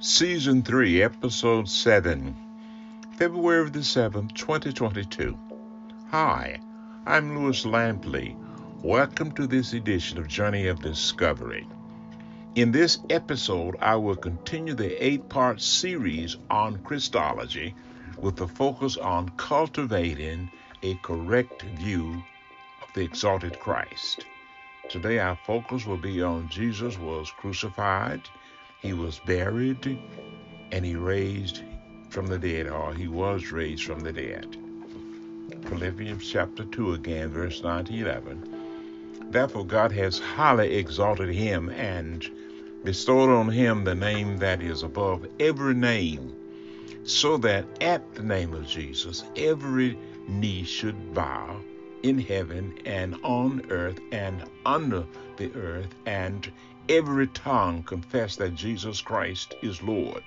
Season 3, Episode 7, February the 7th, 2022. Hi, I'm Lewis Lampley. Welcome to this edition of Journey of Discovery. In this episode, I will continue the eight part series on Christology with a focus on cultivating a correct view of the exalted Christ. Today, our focus will be on Jesus was crucified he was buried and he raised from the dead, or he was raised from the dead. Philippians chapter 2 again, verse 9 to 11. Therefore, God has highly exalted him and bestowed on him the name that is above every name, so that at the name of Jesus every knee should bow in heaven and on earth and under the earth, and every tongue confess that Jesus Christ is Lord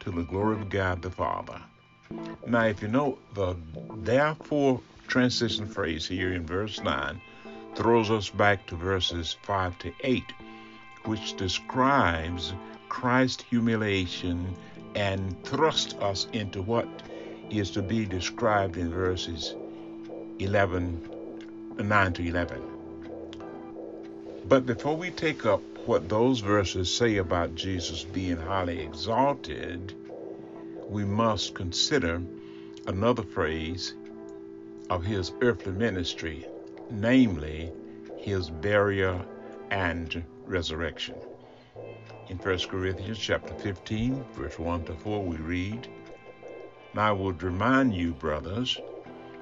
to the glory of God the Father. Now, if you know the therefore transition phrase here in verse 9 throws us back to verses 5 to 8, which describes Christ's humiliation and thrusts us into what is to be described in verses 11, 9 to 11. But before we take up what those verses say about Jesus being highly exalted, we must consider another phrase of his earthly ministry, namely his burial and resurrection. In 1 Corinthians chapter 15, verse 1 to 4, we read, Now I would remind you, brothers,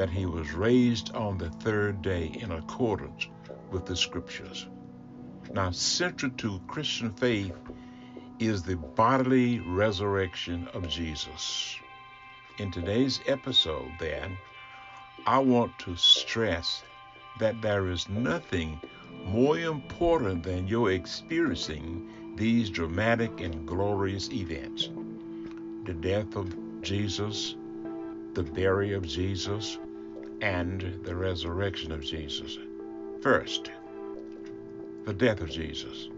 that he was raised on the third day in accordance with the Scriptures now, central to Christian faith is the bodily resurrection of Jesus. In today's episode, then, I want to stress that there is nothing more important than your experiencing these dramatic and glorious events the death of Jesus, the burial of Jesus, and the resurrection of Jesus. First, the death of Jesus.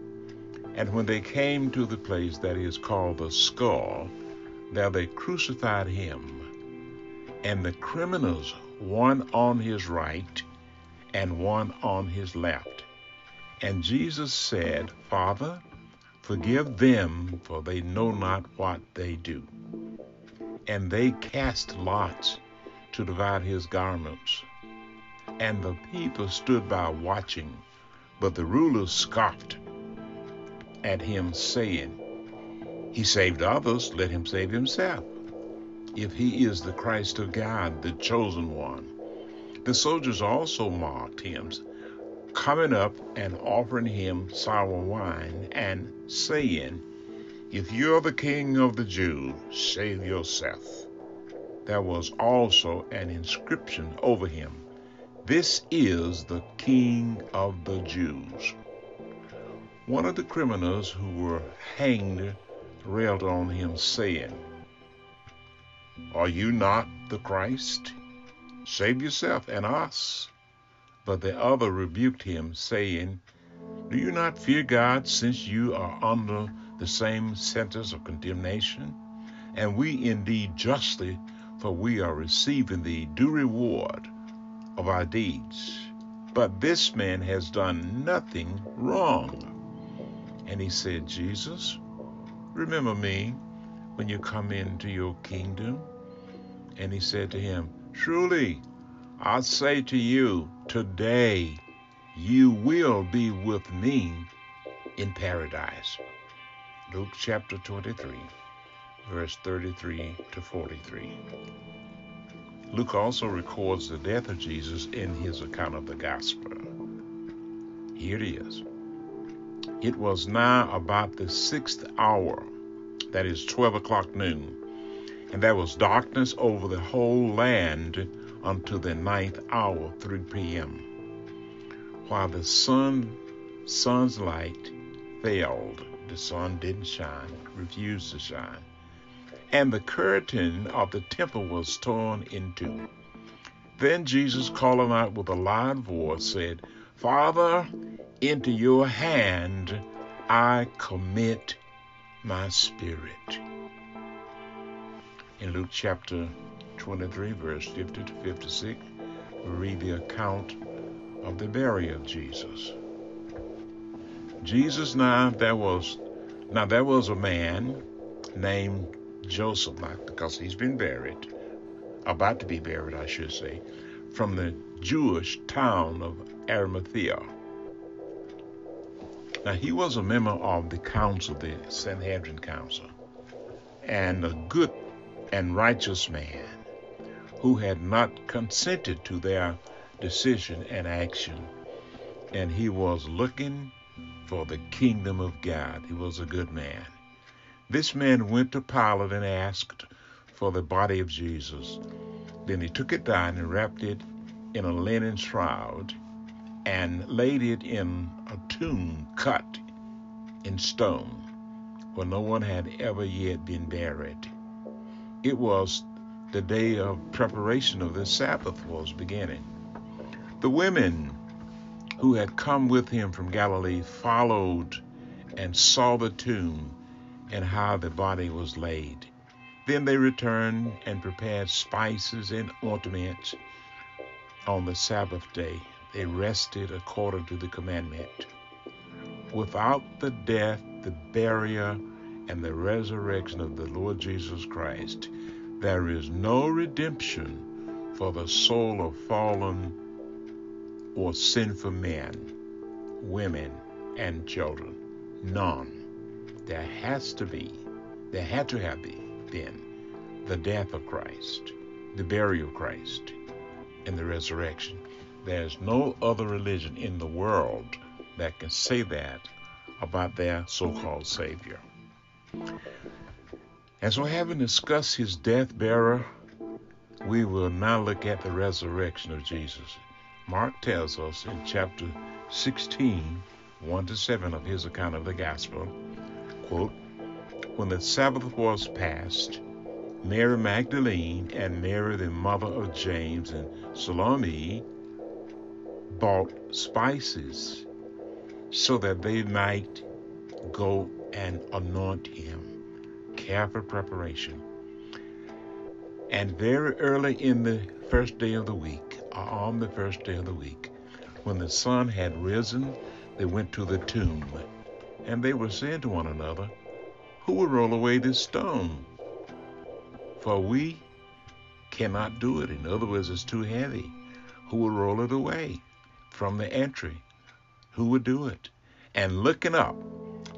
And when they came to the place that is called the skull, there they crucified him, and the criminals, one on his right and one on his left. And Jesus said, Father, forgive them, for they know not what they do. And they cast lots to divide his garments. And the people stood by watching. But the rulers scoffed at him, saying, He saved others, let him save himself. If he is the Christ of God, the chosen one. The soldiers also mocked him, coming up and offering him sour wine, and saying, If you are the king of the Jews, save yourself. There was also an inscription over him this is the King of the Jews. One of the criminals who were hanged railed on him, saying, Are you not the Christ? Save yourself and us. But the other rebuked him, saying, Do you not fear God, since you are under the same sentence of condemnation? And we indeed justly, for we are receiving the due reward of our deeds. But this man has done nothing wrong. And he said, Jesus, remember me when you come into your kingdom. And he said to him, Truly, I say to you, today you will be with me in paradise. Luke chapter 23, verse 33 to 43. Luke also records the death of Jesus in his account of the gospel. Here it is. It was now about the sixth hour, that is 12 o'clock noon, And there was darkness over the whole land unto the ninth hour, 3 p.m. While the sun, sun's light failed, the sun didn't shine, refused to shine, and the curtain of the temple was torn in two. Then Jesus, calling out with a loud voice, said, Father, into your hand I commit my spirit. In Luke chapter 23, verse 50 to 56, we read the account of the burial of Jesus. Jesus now there was now there was a man named Joseph, because he's been buried, about to be buried, I should say, from the Jewish town of Arimathea. Now, he was a member of the council, the Sanhedrin council, and a good and righteous man who had not consented to their decision and action. And he was looking for the kingdom of God. He was a good man. This man went to Pilate and asked for the body of Jesus. Then he took it down and wrapped it in a linen shroud and laid it in a tomb cut in stone where no one had ever yet been buried. It was the day of preparation of the Sabbath was beginning. The women who had come with him from Galilee followed and saw the tomb and how the body was laid. Then they returned and prepared spices and ointments on the Sabbath day. They rested according to the commandment. Without the death, the burial, and the resurrection of the Lord Jesus Christ, there is no redemption for the soul of fallen or sinful men, women, and children. None. There has to be, there had to have been the death of Christ, the burial of Christ, and the resurrection. There's no other religion in the world that can say that about their so called Savior. And so, having discussed his death, burial, we will now look at the resurrection of Jesus. Mark tells us in chapter 16, 1 to 7 of his account of the gospel, When the Sabbath was past, Mary Magdalene and Mary, the mother of James, and Salome bought spices so that they might go and anoint him careful preparation. And very early in the first day of the week, or on the first day of the week, when the sun had risen, they went to the tomb. And they were saying to one another, Who will roll away this stone? For we cannot do it. In other words, it's too heavy. Who will roll it away from the entry? Who would do it? And looking up,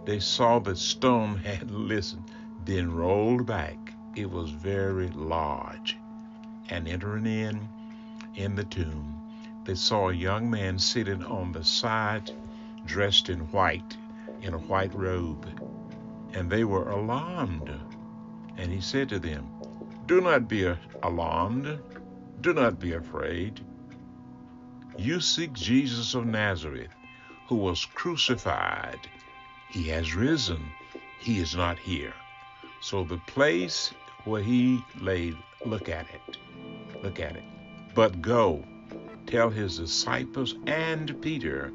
they saw the stone had listened then rolled back. It was very large. And entering in in the tomb, they saw a young man sitting on the side, dressed in white, in a white robe. And they were alarmed. And he said to them, Do not be alarmed. Do not be afraid. You seek Jesus of Nazareth, who was crucified. He has risen. He is not here. So the place where he lay, look at it. Look at it. But go, tell his disciples and Peter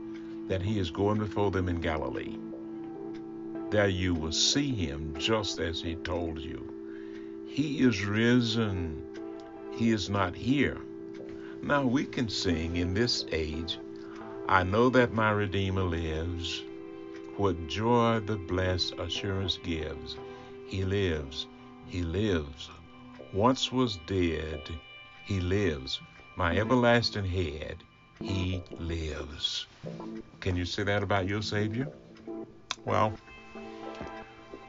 that he is going before them in Galilee. There you will see him just as he told you. He is risen. He is not here. Now we can sing in this age, I know that my Redeemer lives. What joy the blessed assurance gives. He lives. He lives. Once was dead. He lives. My everlasting head. He lives. Can you say that about your Savior? Well,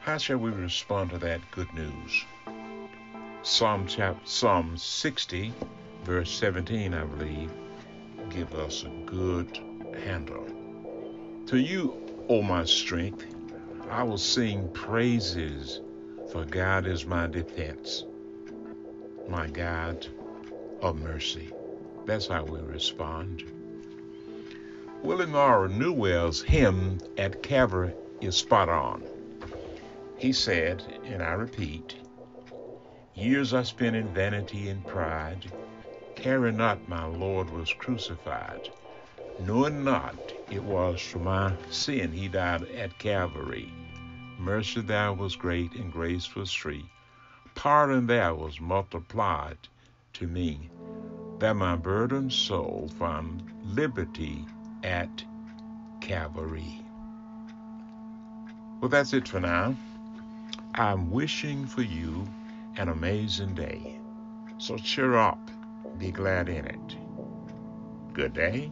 how shall we respond to that good news? Psalm chapter Psalm 60, verse 17, I believe, give us a good handle. To you, O my strength, I will sing praises for God is my defense. my God of mercy. That's how we respond. William R. Newell's hymn at Calvary is spot on. He said, and I repeat, Years I spent in vanity and pride, caring not my Lord was crucified, knowing not it was for my sin he died at Calvary. Mercy there was great and grace was free. Pardon there was multiplied to me, that my burdened soul found liberty at Calvary. Well, that's it for now. I'm wishing for you an amazing day. So cheer up, be glad in it. Good day.